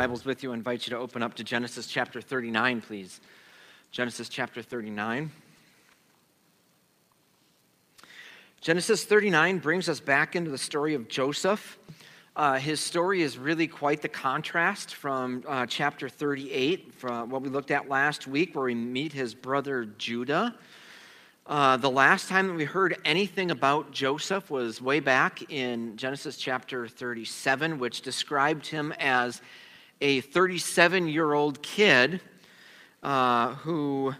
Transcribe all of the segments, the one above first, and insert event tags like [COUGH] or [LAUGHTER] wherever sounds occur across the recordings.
Bibles with you, I invite you to open up to Genesis chapter 39, please. Genesis chapter 39. Genesis 39 brings us back into the story of Joseph. Uh, his story is really quite the contrast from uh, chapter 38, from what we looked at last week, where we meet his brother Judah. Uh, the last time that we heard anything about Joseph was way back in Genesis chapter 37, which described him as a 37 year old kid uh, who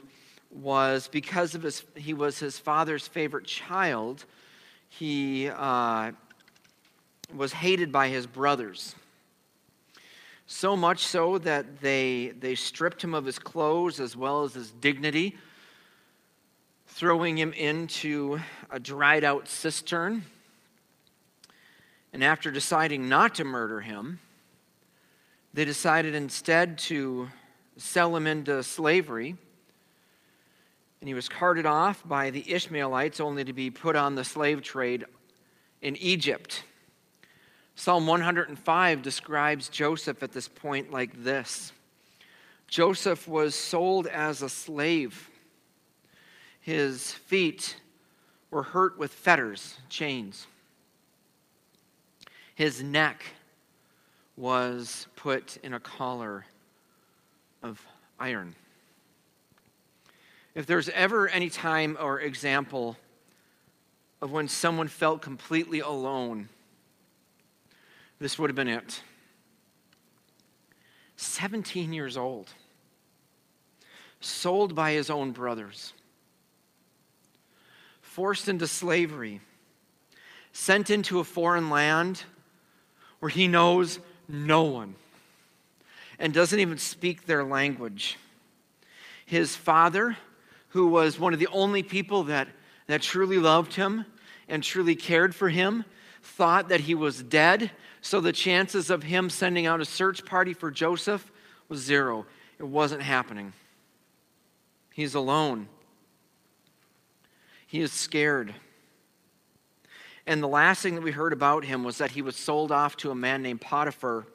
was, because of his, he was his father's favorite child, he uh, was hated by his brothers. So much so that they, they stripped him of his clothes as well as his dignity throwing him into a dried out cistern. And after deciding not to murder him, they decided instead to sell him into slavery. And he was carted off by the Ishmaelites only to be put on the slave trade in Egypt. Psalm 105 describes Joseph at this point like this Joseph was sold as a slave his feet were hurt with fetters, chains. His neck was put in a collar of iron. If there's ever any time or example of when someone felt completely alone, this would have been it. 17 years old, sold by his own brothers forced into slavery, sent into a foreign land where he knows no one and doesn't even speak their language. His father, who was one of the only people that, that truly loved him and truly cared for him, thought that he was dead. So the chances of him sending out a search party for Joseph was zero. It wasn't happening. He's alone. He is scared. And the last thing that we heard about him was that he was sold off to a man named Potiphar,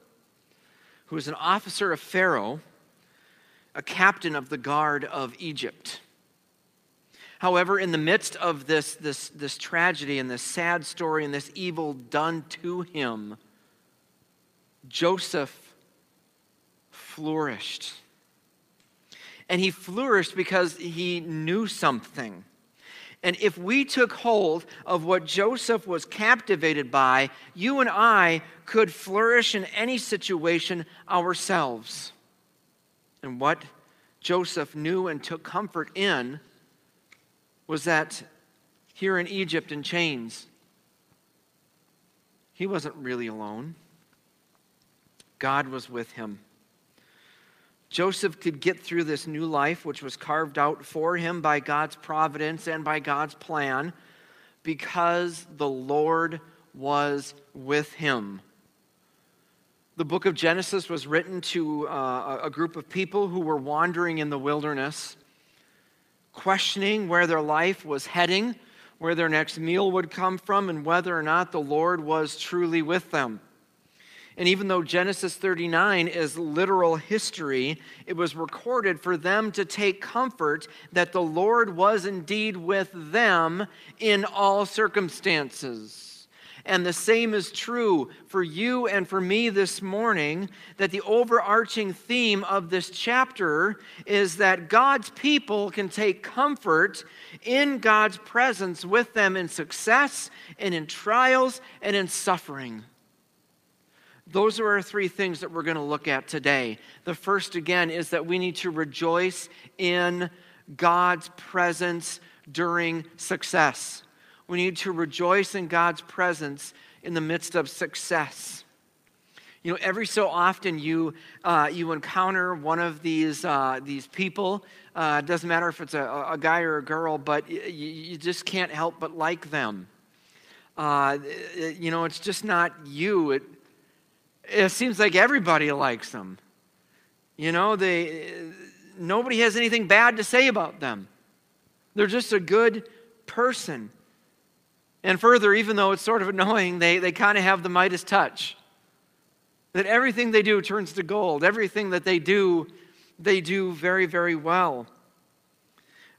who was an officer of Pharaoh, a captain of the guard of Egypt. However, in the midst of this, this, this tragedy and this sad story and this evil done to him, Joseph flourished. And he flourished because he knew something. And if we took hold of what Joseph was captivated by, you and I could flourish in any situation ourselves. And what Joseph knew and took comfort in was that here in Egypt in chains, he wasn't really alone. God was with him. Joseph could get through this new life, which was carved out for him by God's providence and by God's plan, because the Lord was with him. The book of Genesis was written to uh, a group of people who were wandering in the wilderness, questioning where their life was heading, where their next meal would come from, and whether or not the Lord was truly with them. And even though Genesis 39 is literal history, it was recorded for them to take comfort that the Lord was indeed with them in all circumstances. And the same is true for you and for me this morning that the overarching theme of this chapter is that God's people can take comfort in God's presence with them in success and in trials and in suffering. Those are our three things that we're going to look at today. The first, again, is that we need to rejoice in God's presence during success. We need to rejoice in God's presence in the midst of success. You know, every so often you, uh, you encounter one of these, uh, these people. Uh, it doesn't matter if it's a, a guy or a girl, but you, you just can't help but like them. Uh, you know, it's just not you. It, it seems like everybody likes them. You know, they, nobody has anything bad to say about them. They're just a good person. And further, even though it's sort of [LAUGHS] annoying, they, they kind of have the Midas touch. that everything they do turns to gold. Everything that they do, they do very, very well.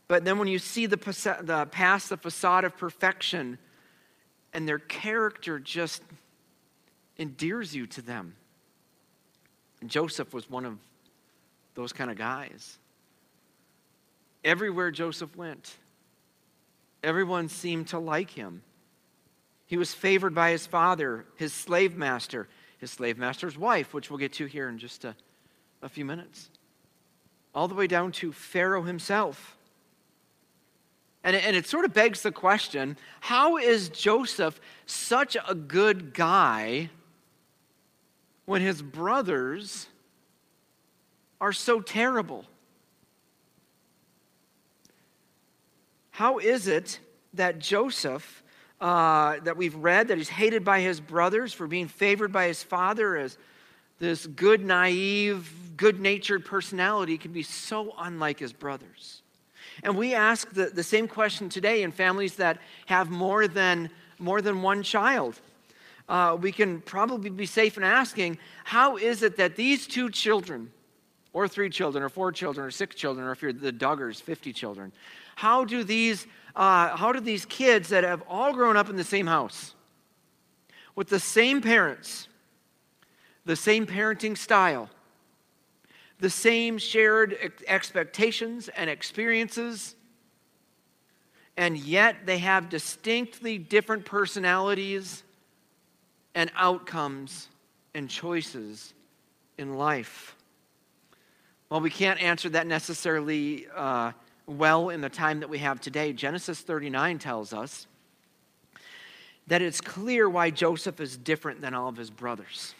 But then when you see the, the past the facade of perfection and their character just endears you to them. And Joseph was one of those kind of guys. Everywhere Joseph went, everyone seemed to like him. He was favored by his father, his slave master, his slave master's wife, which we'll get to here in just a, a few minutes, all the way down to Pharaoh himself. And it, and it sort of begs the question how is Joseph such a good guy when his brothers are so terrible? How is it that Joseph, uh, that we've read, that he's hated by his brothers for being favored by his father as this good, naive, good natured personality, can be so unlike his brothers? And we ask the, the same question today in families that have more than, more than one child. Uh, we can probably be safe in asking how is it that these two children, or three children, or four children, or six children, or if you're the Duggars, 50 children, how do these, uh, how do these kids that have all grown up in the same house, with the same parents, the same parenting style, the same shared expectations and experiences, and yet they have distinctly different personalities and outcomes and choices in life. Well, we can't answer that necessarily uh, well in the time that we have today. Genesis 39 tells us that it's clear why Joseph is different than all of his brothers.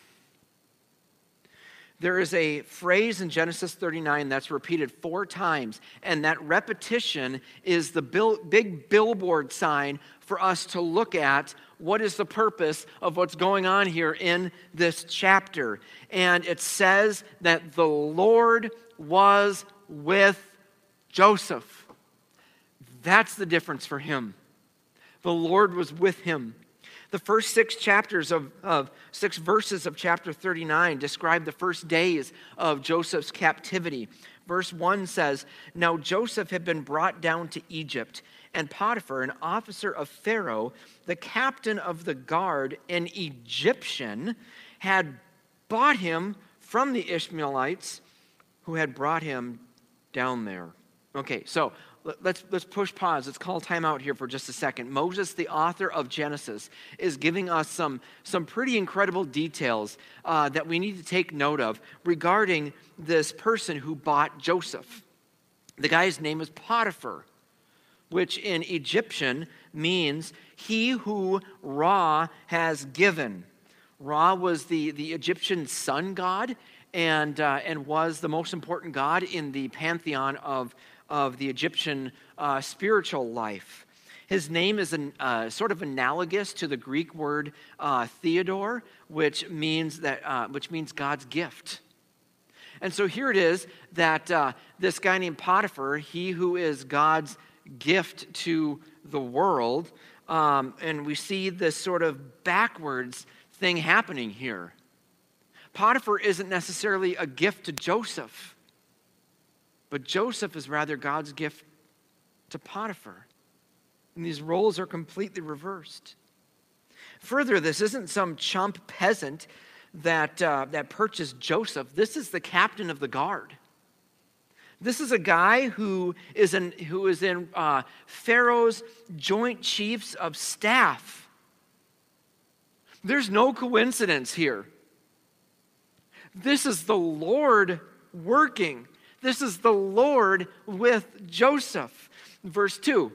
There is a phrase in Genesis 39 that's repeated four times, and that repetition is the big billboard sign for us to look at what is the purpose of what's going on here in this chapter. And it says that the Lord was with Joseph. That's the difference for him. The Lord was with him. The first six chapters of, of six verses of chapter 39 describe the first days of Joseph's captivity. Verse 1 says, Now Joseph had been brought down to Egypt, and Potiphar, an officer of Pharaoh, the captain of the guard, an Egyptian, had bought him from the Ishmaelites who had brought him down there. Okay, so let's, let's push pause. Let's call time out here for just a second. Moses, the author of Genesis, is giving us some, some pretty incredible details uh, that we need to take note of regarding this person who bought Joseph. The guy's name is Potiphar, which in Egyptian means he who Ra has given. Ra was the, the Egyptian sun god and, uh, and was the most important god in the pantheon of of the Egyptian uh, spiritual life. His name is an, uh, sort of analogous to the Greek word uh, Theodore, which means, that, uh, which means God's gift. And so here it is that uh, this guy named Potiphar, he who is God's gift to the world, um, and we see this sort of backwards thing happening here. Potiphar isn't necessarily a gift to Joseph. But Joseph is rather God's gift to Potiphar. And these roles are completely reversed. Further, this isn't some chump peasant that, uh, that purchased Joseph. This is the captain of the guard. This is a guy who is in, who is in uh, Pharaoh's joint chiefs of staff. There's no coincidence here. This is the Lord working. This is the Lord with Joseph. Verse 2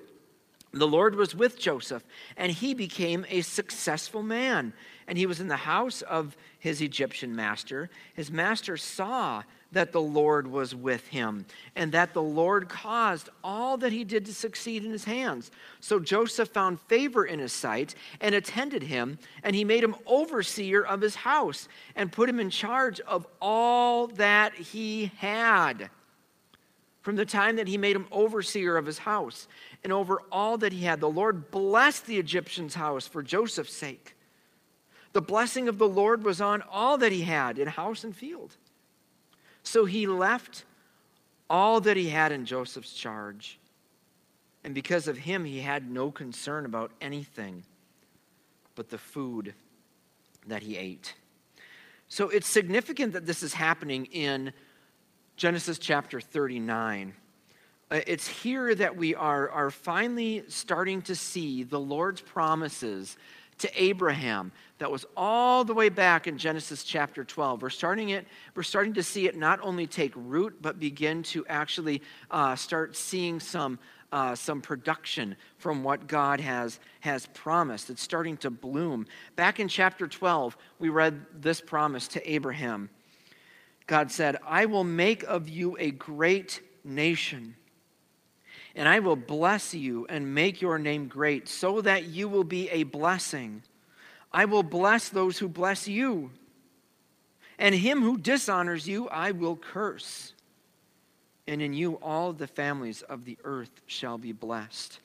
The Lord was with Joseph, and he became a successful man. And he was in the house of his Egyptian master. His master saw that the Lord was with him, and that the Lord caused all that he did to succeed in his hands. So Joseph found favor in his sight and attended him, and he made him overseer of his house and put him in charge of all that he had. From the time that he made him overseer of his house and over all that he had, the Lord blessed the Egyptian's house for Joseph's sake. The blessing of the Lord was on all that he had in house and field. So he left all that he had in Joseph's charge. And because of him, he had no concern about anything but the food that he ate. So it's significant that this is happening in Genesis chapter 39. Uh, it's here that we are, are finally starting to see the Lord's promises to Abraham that was all the way back in Genesis chapter 12. We're starting it, we're starting to see it not only take root, but begin to actually uh, start seeing some, uh, some production from what God has, has promised. It's starting to bloom. Back in chapter 12, we read this promise to Abraham. God said, I will make of you a great nation and I will bless you and make your name great, so that you will be a blessing. I will bless those who bless you, and him who dishonors you I will curse. And in you all the families of the earth shall be blessed.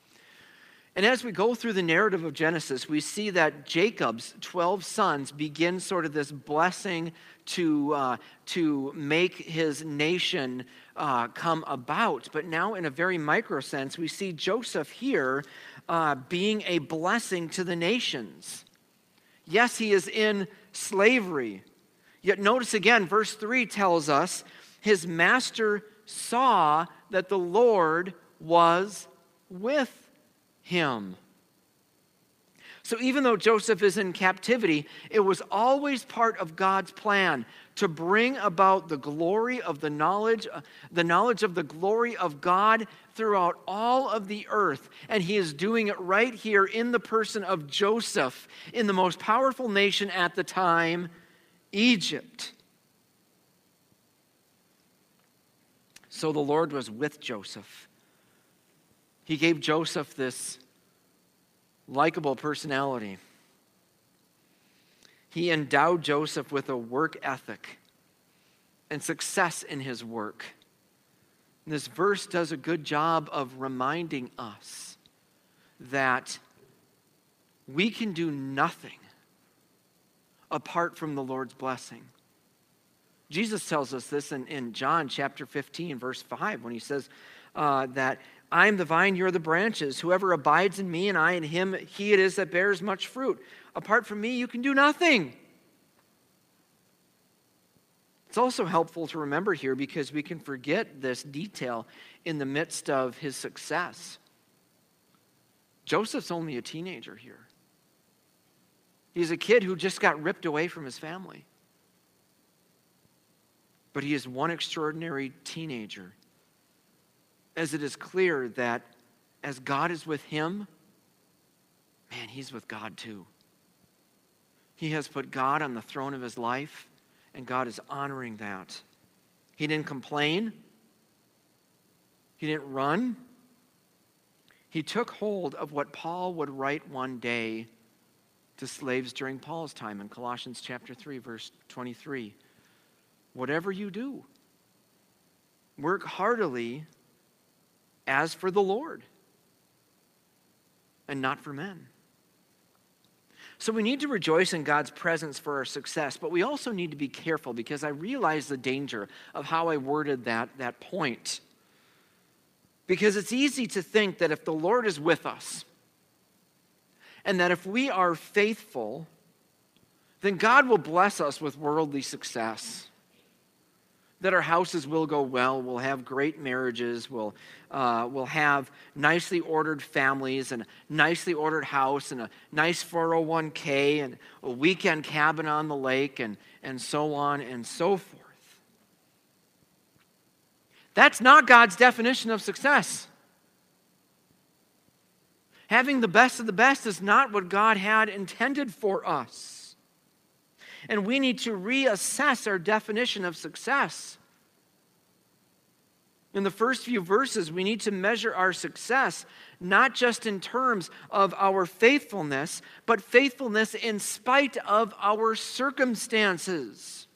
And as we go through the narrative of Genesis, we see that Jacob's 12 sons begin sort of this blessing to, uh, to make his nation uh, come about. But now, in a very micro sense, we see Joseph here uh, being a blessing to the nations. Yes, he is in slavery. Yet, notice again, verse 3 tells us his master saw that the Lord was with him. So even though Joseph is in captivity, it was always part of God's plan to bring about the glory of the knowledge uh, the knowledge of the glory of God throughout all of the earth. And he is doing it right here in the person of Joseph in the most powerful nation at the time Egypt. So the Lord was with Joseph. He gave Joseph this likable personality. He endowed Joseph with a work ethic and success in his work. And this verse does a good job of reminding us that we can do nothing apart from the Lord's blessing. Jesus tells us this in, in John chapter 15, verse 5, when he says uh, that I am the vine, you're the branches. Whoever abides in me and I in him, he it is that bears much fruit. Apart from me, you can do nothing. It's also helpful to remember here because we can forget this detail in the midst of his success. Joseph's only a teenager here. He's a kid who just got ripped away from his family. But he is one extraordinary teenager as it is clear that as God is with him, man, he's with God too. He has put God on the throne of his life, and God is honoring that. He didn't complain, he didn't run. He took hold of what Paul would write one day to slaves during Paul's time in Colossians chapter 3 verse 23. Whatever you do, work heartily as for the Lord and not for men. So we need to rejoice in God's presence for our success, but we also need to be careful because I realize the danger of how I worded that, that point. Because it's easy to think that if the Lord is with us, and that if we are faithful, then God will bless us with worldly success that our houses will go well. We'll have great marriages. We'll, uh, we'll have nicely ordered families and a nicely ordered house and a nice 401k and a weekend cabin on the lake and, and so on and so forth. That's not God's definition of success. Having the best of the best is not what God had intended for us and we need to reassess our definition of success. In the first few verses, we need to measure our success not just in terms of our faithfulness, but faithfulness in spite of our circumstances.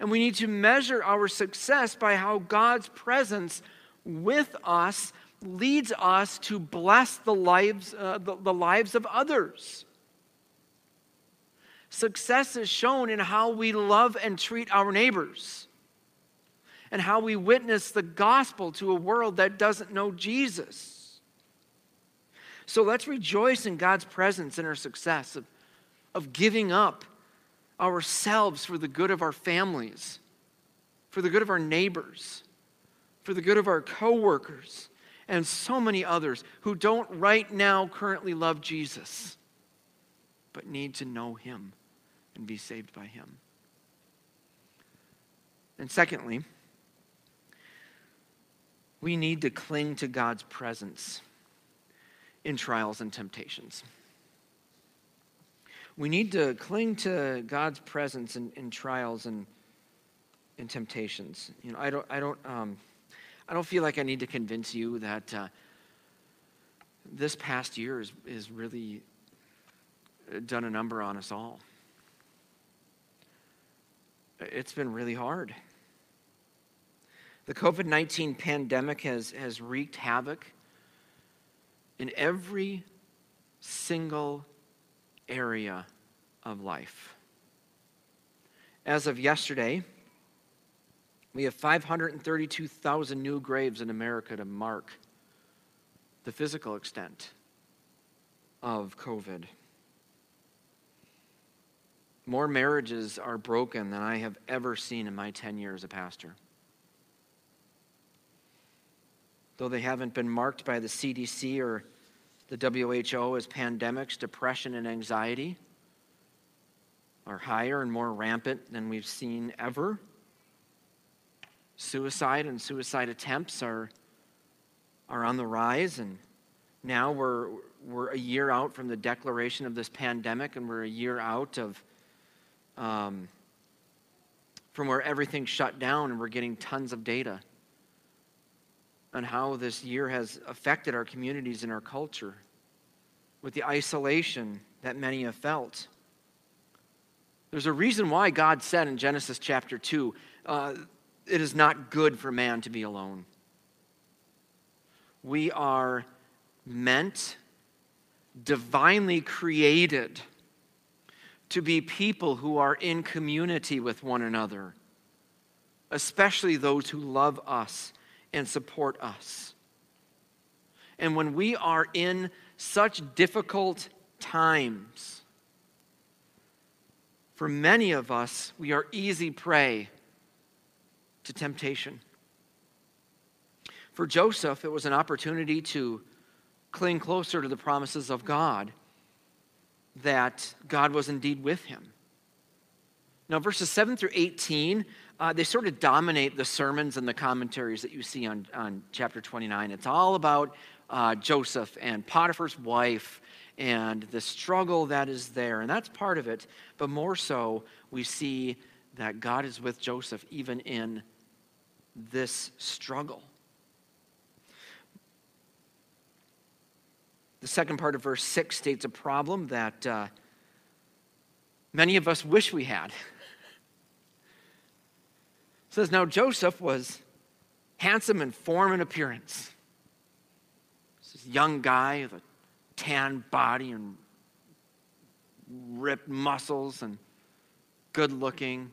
And we need to measure our success by how God's presence with us leads us to bless the lives, uh, the, the lives of others. Success is shown in how we love and treat our neighbors and how we witness the gospel to a world that doesn't know Jesus. So let's rejoice in God's presence and our success of, of giving up ourselves for the good of our families, for the good of our neighbors, for the good of our coworkers, and so many others who don't right now currently love Jesus, but need to know him and be saved by him. And secondly, we need to cling to God's presence in trials and temptations. We need to cling to God's presence in, in trials and in temptations. You know, I don't, I don't, um, I don't feel like I need to convince you that uh, this past year is, is really Uh, done a number on us all. It's been really hard. The COVID 19 pandemic has, has wreaked havoc in every single area of life. As of yesterday, we have 532,000 new graves in America to mark the physical extent of COVID. More marriages are broken than I have ever seen in my 10 years as a pastor. Though they haven't been marked by the CDC or the WHO as pandemics, depression and anxiety are higher and more rampant than we've seen ever. Suicide and suicide attempts are, are on the rise, and now we're, we're a year out from the declaration of this pandemic, and we're a year out of um, from where everything shut down, and we're getting tons of data on how this year has affected our communities and our culture with the isolation that many have felt. There's a reason why God said in Genesis chapter 2 uh, it is not good for man to be alone. We are meant, divinely created, to be people who are in community with one another, especially those who love us and support us. And when we are in such difficult times, for many of us, we are easy prey to temptation. For Joseph, it was an opportunity to cling closer to the promises of God, that God was indeed with him. Now, verses 7 through 18 uh, they sort of dominate the sermons and the commentaries that you see on, on chapter 29. It's all about uh, Joseph and Potiphar's wife and the struggle that is there. And that's part of it. But more so, we see that God is with Joseph even in this struggle. The second part of verse 6 states a problem that uh, many of us wish we had. [LAUGHS] says, Now Joseph was handsome in form and appearance. This young guy with a tan body and ripped muscles and good looking.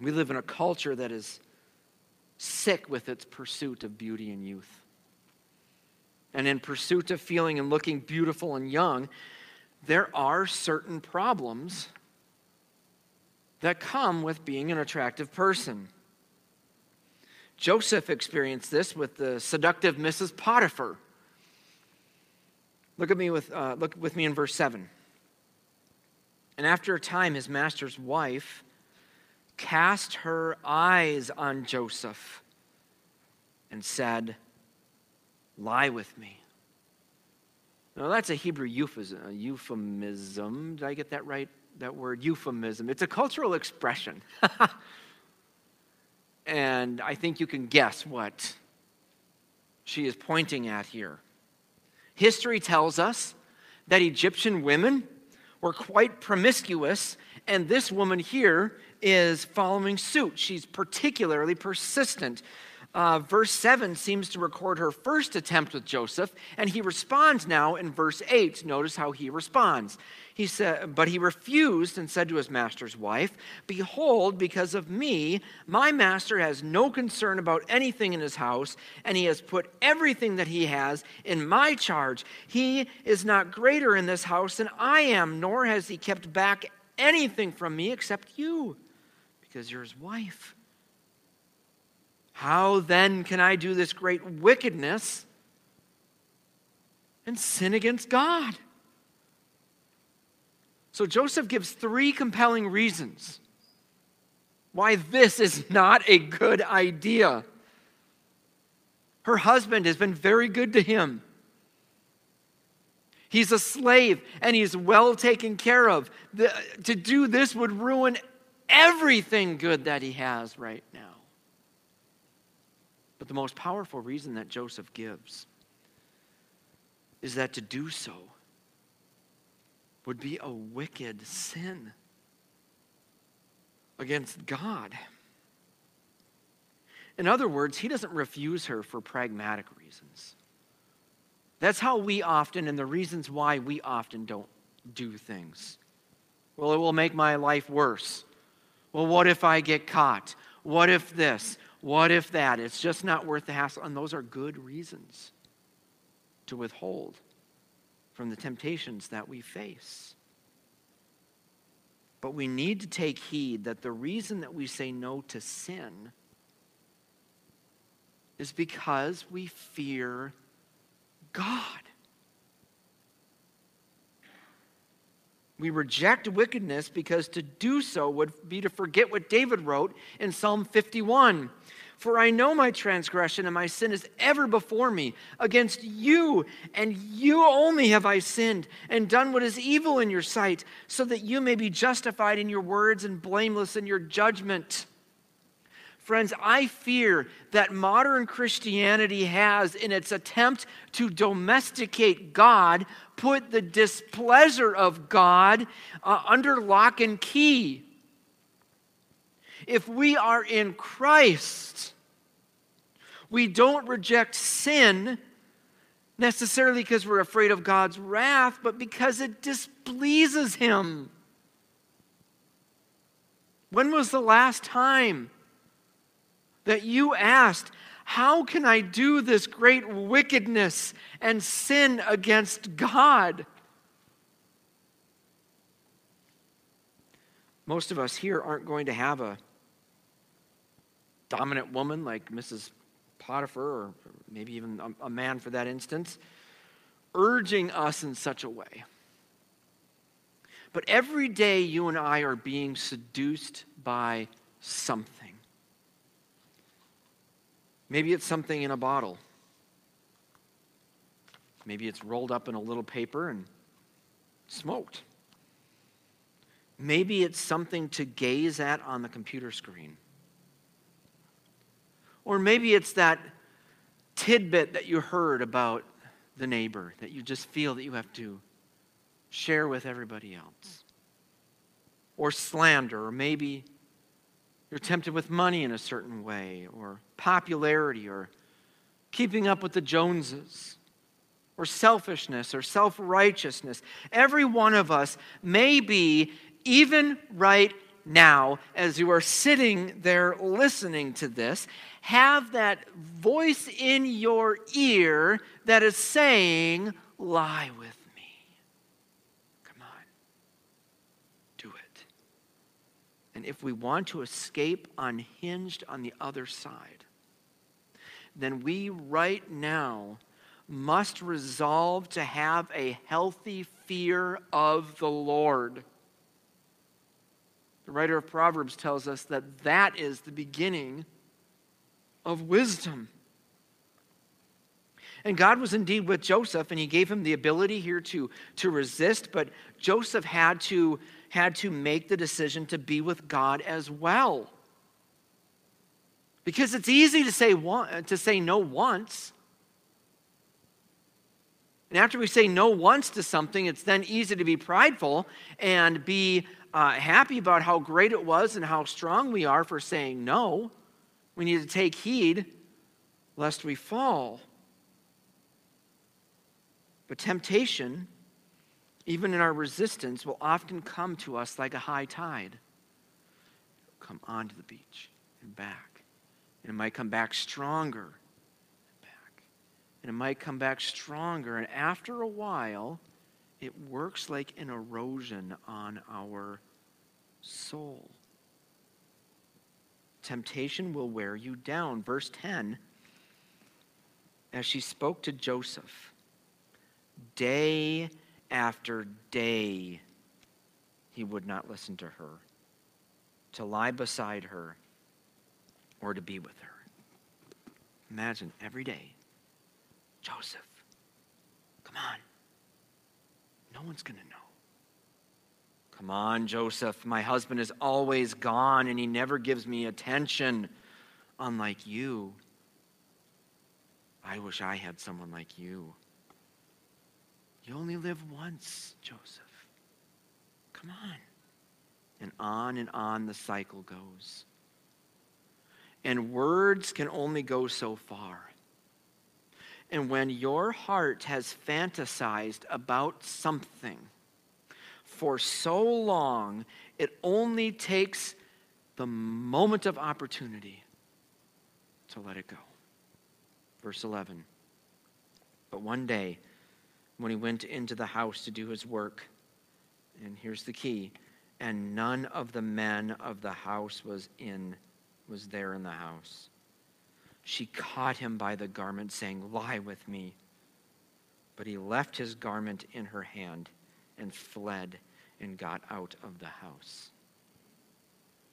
We live in a culture that is sick with its pursuit of beauty and youth. And in pursuit of feeling and looking beautiful and young, there are certain problems that come with being an attractive person. Joseph experienced this with the seductive Mrs. Potiphar. Look at me with uh, look with me in verse seven. And after a time, his master's wife cast her eyes on Joseph and said, "Lie with me." Now that's a Hebrew uh, euphemism. Did I get that right? that word euphemism. It's a cultural expression. [LAUGHS] and I think you can guess what she is pointing at here. History tells us that Egyptian women were quite promiscuous, and this woman here is following suit. She's particularly persistent. Uh, verse 7 seems to record her first attempt with Joseph, and he responds now in verse 8. Notice how he responds. He said, But he refused and said to his master's wife, Behold, because of me, my master has no concern about anything in his house, and he has put everything that he has in my charge. He is not greater in this house than I am, nor has he kept back anything from me except you, because you're his wife. How then can I do this great wickedness and sin against God? So Joseph gives three compelling reasons why this is not a good idea. Her husband has been very good to him. He's a slave and he's well taken care of. The, to do this would ruin everything good that he has right now. But the most powerful reason that Joseph gives is that to do so would be a wicked sin against God. In other words, he doesn't refuse her for pragmatic reasons. That's how we often, and the reasons why we often don't do things. Well, it will make my life worse. Well, what if I get caught? What if this? What if that? It's just not worth the hassle. And those are good reasons to withhold from the temptations that we face. But we need to take heed that the reason that we say no to sin is because we fear God. We reject wickedness because to do so would be to forget what David wrote in Psalm 51. For I know my transgression and my sin is ever before me. Against you and you only have I sinned and done what is evil in your sight, so that you may be justified in your words and blameless in your judgment. Friends, I fear that modern Christianity has, in its attempt to domesticate God, put the displeasure of God uh, under lock and key. If we are in Christ, we don't reject sin necessarily because we're afraid of God's wrath, but because it displeases Him. When was the last time that you asked, How can I do this great wickedness and sin against God? Most of us here aren't going to have a dominant woman like Mrs. Potiphar, or maybe even a, man for that instance, urging us in such a way. But every day you and I are being seduced by something. Maybe it's something in a bottle. Maybe it's rolled up in a little paper and smoked. Maybe it's something to gaze at on the computer screen. Or maybe it's that tidbit that you heard about the neighbor that you just feel that you have to share with everybody else. Or slander, or maybe you're tempted with money in a certain way, or popularity, or keeping up with the Joneses, or selfishness, or self righteousness. Every one of us may be, even right now, as you are sitting there listening to this, have that voice in your ear that is saying, Lie with me. Come on, do it. And if we want to escape unhinged on the other side, then we right now must resolve to have a healthy fear of the Lord. The writer of Proverbs tells us that that is the beginning of wisdom. And God was indeed with Joseph, and he gave him the ability here to, to resist, but Joseph had to, had to make the decision to be with God as well. Because it's easy to say, to say no once. And after we say no once to something, it's then easy to be prideful and be uh, happy about how great it was and how strong we are for saying no. We need to take heed lest we fall. But temptation, even in our resistance, will often come to us like a high tide. Come onto the beach and back. And it might come back stronger and back. And it might come back stronger. And after a while, it works like an erosion on our soul. Temptation will wear you down. Verse 10 as she spoke to Joseph, day after day, he would not listen to her, to lie beside her, or to be with her. Imagine every day, Joseph, come on. No one's going to know. Come on, Joseph. My husband is always gone and he never gives me attention, unlike you. I wish I had someone like you. You only live once, Joseph. Come on. And on and on the cycle goes. And words can only go so far. And when your heart has fantasized about something for so long, it only takes the moment of opportunity to let it go. Verse 11. But one day, when he went into the house to do his work, and here's the key, and none of the men of the house was in was there in the house she caught him by the garment, saying, Lie with me. But he left his garment in her hand and fled and got out of the house.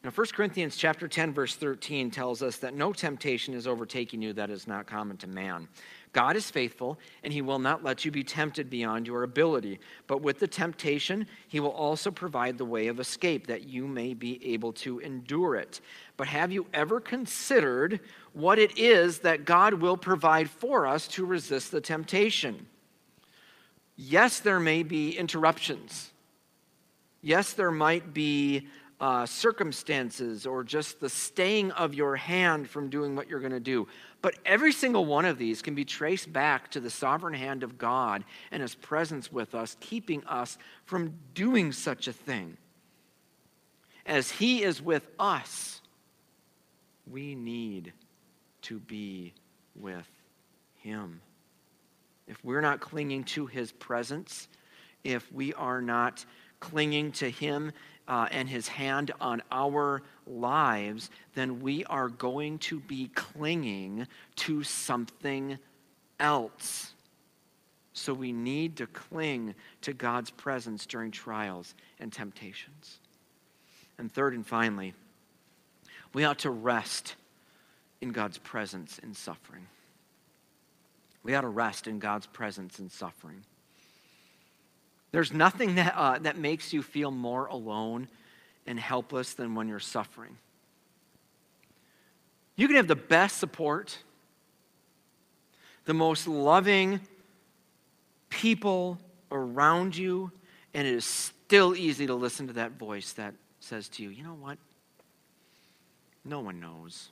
Now 1 Corinthians chapter 10 verse 13 tells us that no temptation is overtaking you that is not common to man. God is faithful, and he will not let you be tempted beyond your ability. But with the temptation, he will also provide the way of escape that you may be able to endure it. But have you ever considered what it is that God will provide for us to resist the temptation? Yes, there may be interruptions. Yes, there might be uh, circumstances or just the staying of your hand from doing what you're going to do. But every single one of these can be traced back to the sovereign hand of God and his presence with us, keeping us from doing such a thing. As he is with us, we need to be with him. If we're not clinging to his presence, if we are not clinging to him uh, and his hand on our lives, then we are going to be clinging to something else. So we need to cling to God's presence during trials and temptations. And third and finally, we ought to rest in God's presence in suffering. We ought to rest in God's presence in suffering. There's nothing that, uh, that makes you feel more alone and helpless than when you're suffering. You can have the best support, the most loving people around you, and it is still easy to listen to that voice that says to you, you know what? No one knows.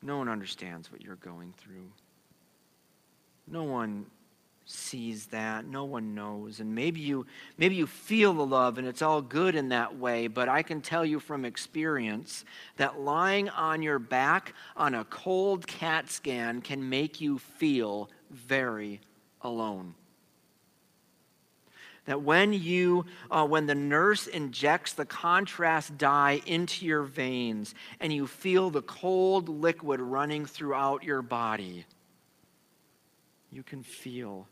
No one understands what you're going through. No one sees that no one knows and maybe you maybe you feel the love and it's all good in that way but i can tell you from experience that lying on your back on a cold cat scan can make you feel very alone that when you uh, when the nurse injects the contrast dye into your veins and you feel the cold liquid running throughout your body you can feel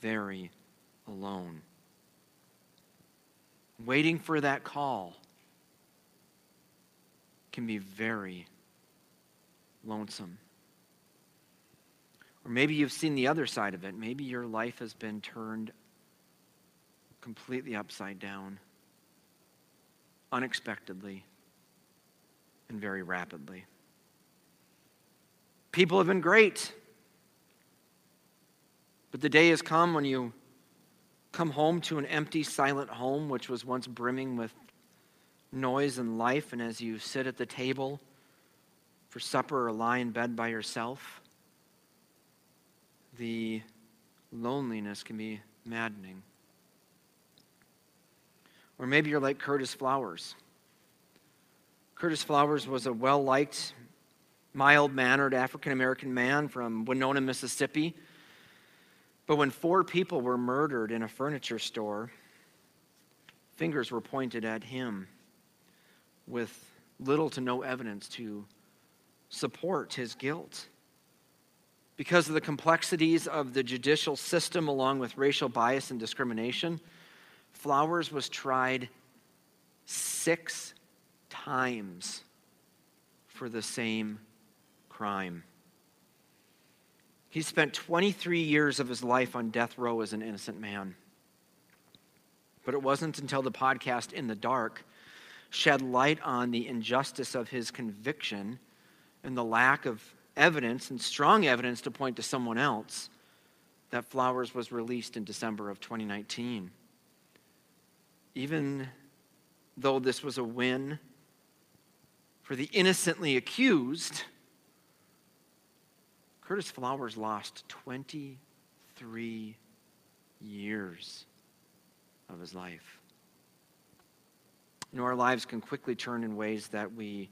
very alone. Waiting for that call can be very lonesome. Or maybe you've seen the other side of it. Maybe your life has been turned completely upside down, unexpectedly, and very rapidly. People have been great. But the day has come when you come home to an empty, silent home, which was once brimming with noise and life, and as you sit at the table, for supper or lie in bed by yourself, the loneliness can be maddening. Or maybe you're like Curtis Flowers. Curtis Flowers was a well liked, mild mannered African American man from Winona, Mississippi. But when four people were murdered in a furniture store, fingers were pointed at him with little to no evidence to support his guilt. Because of the complexities of the judicial system, along with racial bias and discrimination, Flowers was tried six times for the same crime. He spent 23 years of his life on death row as an innocent man. But it wasn't until the podcast In the Dark shed light on the injustice of his conviction and the lack of evidence and strong evidence to point to someone else that Flowers was released in December of 2019 even though this was a win for the innocently accused, Curtis Flowers lost 23 years of his life. You know, our lives can quickly turn in ways that we,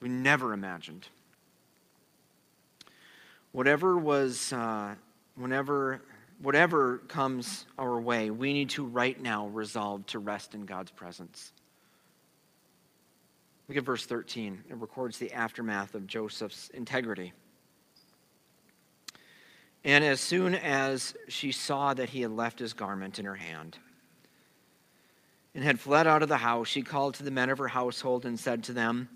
we never imagined. Whatever was, uh, whenever whatever comes our way, we need to right now resolve to rest in God's presence. Look at verse 13. It records the aftermath of Joseph's integrity. And as soon as she saw that he had left his garment in her hand and had fled out of the house, she called to the men of her household and said to them,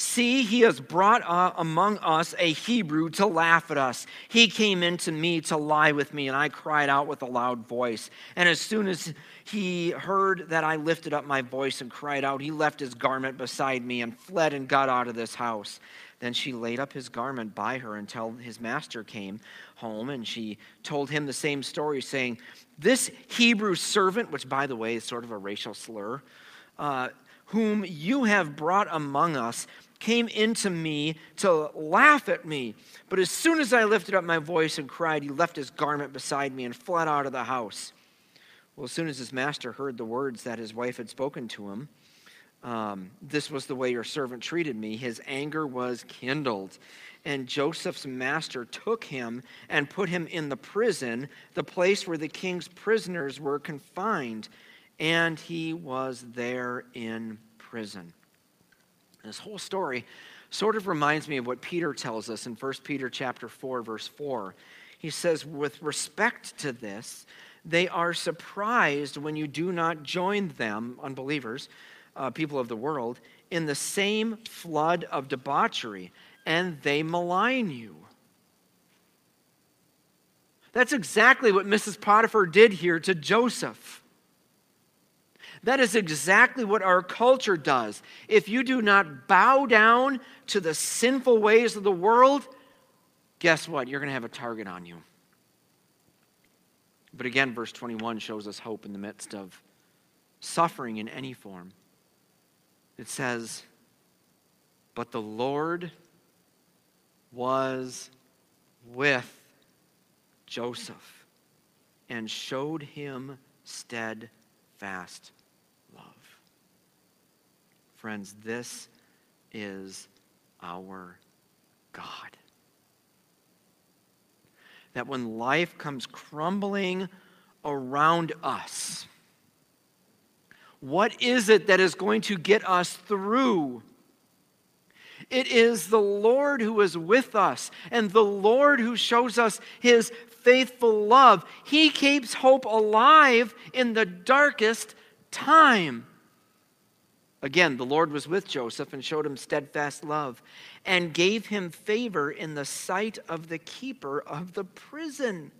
See, he has brought uh, among us a Hebrew to laugh at us. He came into me to lie with me, and I cried out with a loud voice. And as soon as he heard that I lifted up my voice and cried out, he left his garment beside me and fled and got out of this house. Then she laid up his garment by her until his master came home, and she told him the same story, saying, This Hebrew servant, which by the way is sort of a racial slur, uh, whom you have brought among us, came into me to laugh at me. But as soon as I lifted up my voice and cried, he left his garment beside me and fled out of the house. Well, as soon as his master heard the words that his wife had spoken to him, um, this was the way your servant treated me, his anger was kindled. And Joseph's master took him and put him in the prison, the place where the king's prisoners were confined. And he was there in prison. This whole story sort of reminds me of what Peter tells us in 1 Peter chapter 4 verse 4. He says with respect to this, they are surprised when you do not join them, unbelievers, uh, people of the world, in the same flood of debauchery, and they malign you. That's exactly what Mrs. Potiphar did here to Joseph. That is exactly what our culture does. If you do not bow down to the sinful ways of the world, guess what? You're going to have a target on you. But again, verse 21 shows us hope in the midst of suffering in any form. It says, But the Lord was with Joseph and showed him steadfast Friends, this is our God. That when life comes crumbling around us, what is it that is going to get us through? It is the Lord who is with us and the Lord who shows us his faithful love. He keeps hope alive in the darkest time. Again, the Lord was with Joseph and showed him steadfast love and gave him favor in the sight of the keeper of the prison.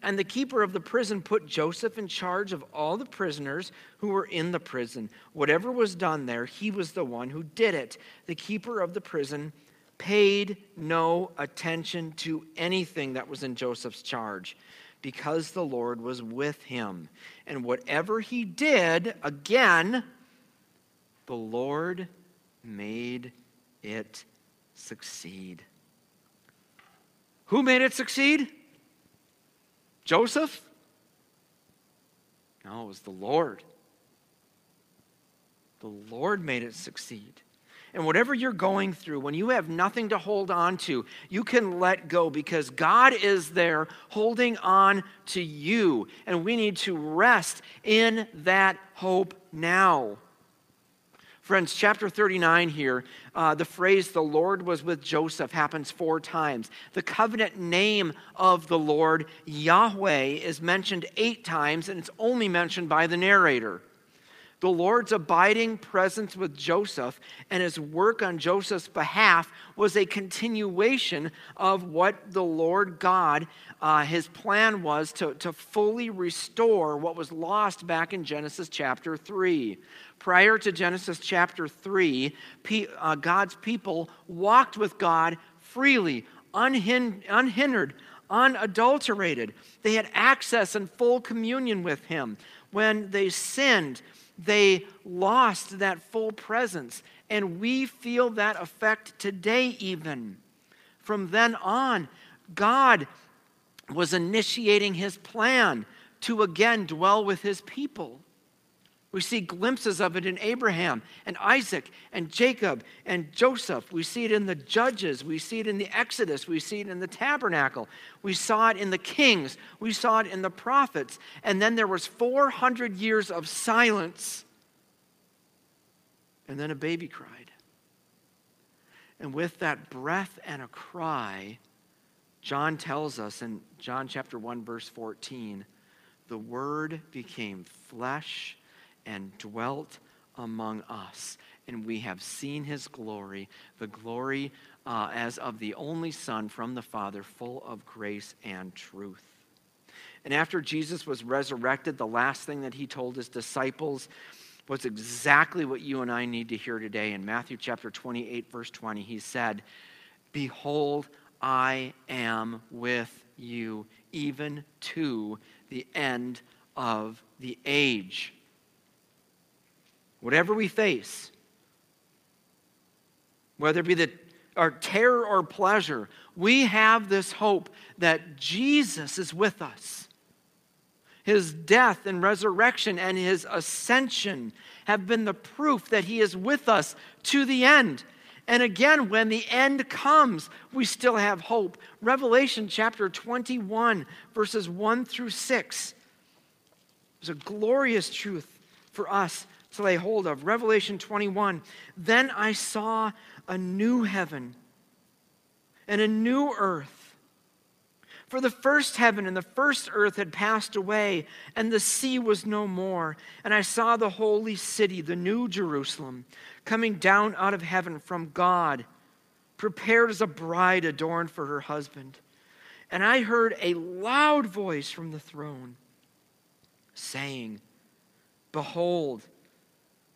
And the keeper of the prison put Joseph in charge of all the prisoners who were in the prison. Whatever was done there, he was the one who did it. The keeper of the prison paid no attention to anything that was in Joseph's charge because the Lord was with him. And whatever he did, again, the Lord made it succeed. Who made it succeed? Joseph? No, it was the Lord. The Lord made it succeed. And whatever you're going through, when you have nothing to hold on to, you can let go because God is there holding on to you. And we need to rest in that hope now. Friends, chapter 39 here, uh, the phrase the Lord was with Joseph happens four times. The covenant name of the Lord, Yahweh, is mentioned eight times, and it's only mentioned by the narrator. The Lord's abiding presence with Joseph and his work on Joseph's behalf was a continuation of what the Lord God, uh, his plan was to, to fully restore what was lost back in Genesis chapter 3. Prior to Genesis chapter 3, uh, God's people walked with God freely, unhindered, unadulterated. They had access and full communion with Him. When they sinned, they lost that full presence. And we feel that effect today, even. From then on, God was initiating his plan to again dwell with his people. We see glimpses of it in Abraham and Isaac and Jacob and Joseph. We see it in the Judges. We see it in the Exodus. We see it in the tabernacle. We saw it in the kings. We saw it in the prophets. And then there was 400 years of silence. And then a baby cried. And with that breath and a cry, John tells us in John chapter 1 verse 14, the word became flesh and dwelt among us. And we have seen his glory, the glory uh, as of the only Son from the Father, full of grace and truth. And after Jesus was resurrected, the last thing that he told his disciples was exactly what you and I need to hear today. In Matthew chapter 28, verse 20, he said, Behold, I am with you even to the end of the age whatever we face, whether it be the, our terror or pleasure, we have this hope that Jesus is with us. His death and resurrection and his ascension have been the proof that he is with us to the end. And again, when the end comes, we still have hope. Revelation chapter 21, verses 1 through 6 is a glorious truth for us to lay hold of. Revelation 21 Then I saw a new heaven and a new earth. For the first heaven and the first earth had passed away, and the sea was no more. And I saw the holy city, the new Jerusalem, coming down out of heaven from God, prepared as a bride adorned for her husband. And I heard a loud voice from the throne saying, Behold,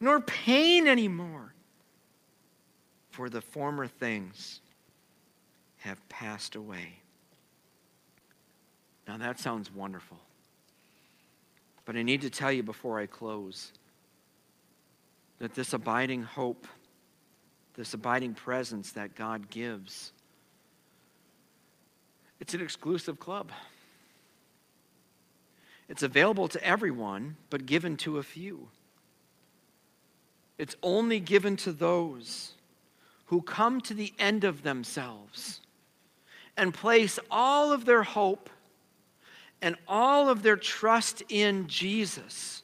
nor pain anymore, for the former things have passed away. Now that sounds wonderful. But I need to tell you before I close that this abiding hope, this abiding presence that God gives, it's an exclusive club. It's available to everyone, but given to a few. It's only given to those who come to the end of themselves and place all of their hope and all of their trust in Jesus.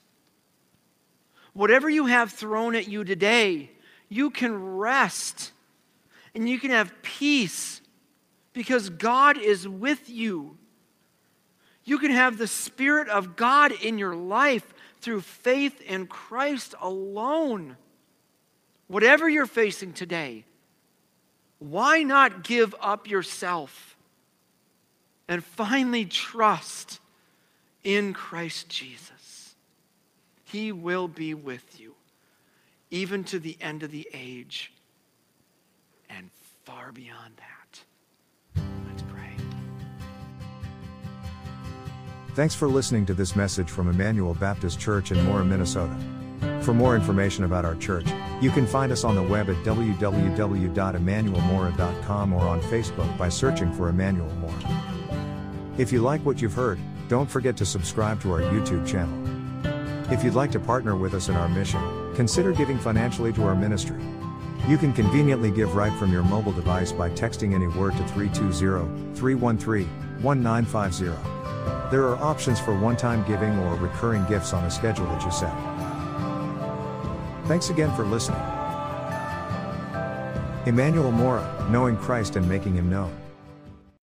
Whatever you have thrown at you today, you can rest and you can have peace because God is with you. You can have the Spirit of God in your life through faith in Christ alone. whatever you're facing today, why not give up yourself and finally trust in Christ Jesus? He will be with you, even to the end of the age and far beyond that. Thanks for listening to this message from Emmanuel Baptist Church in Mora, Minnesota. For more information about our church, you can find us on the web at www.emmanuelmora.com or on Facebook by searching for Emmanuel Mora. If you like what you've heard, don't forget to subscribe to our YouTube channel. If you'd like to partner with us in our mission, consider giving financially to our ministry. You can conveniently give right from your mobile device by texting any word to 320 313 1950. There are options for one time giving or recurring gifts on a schedule that you set. Thanks again for listening. Emmanuel Mora, knowing Christ and making him known.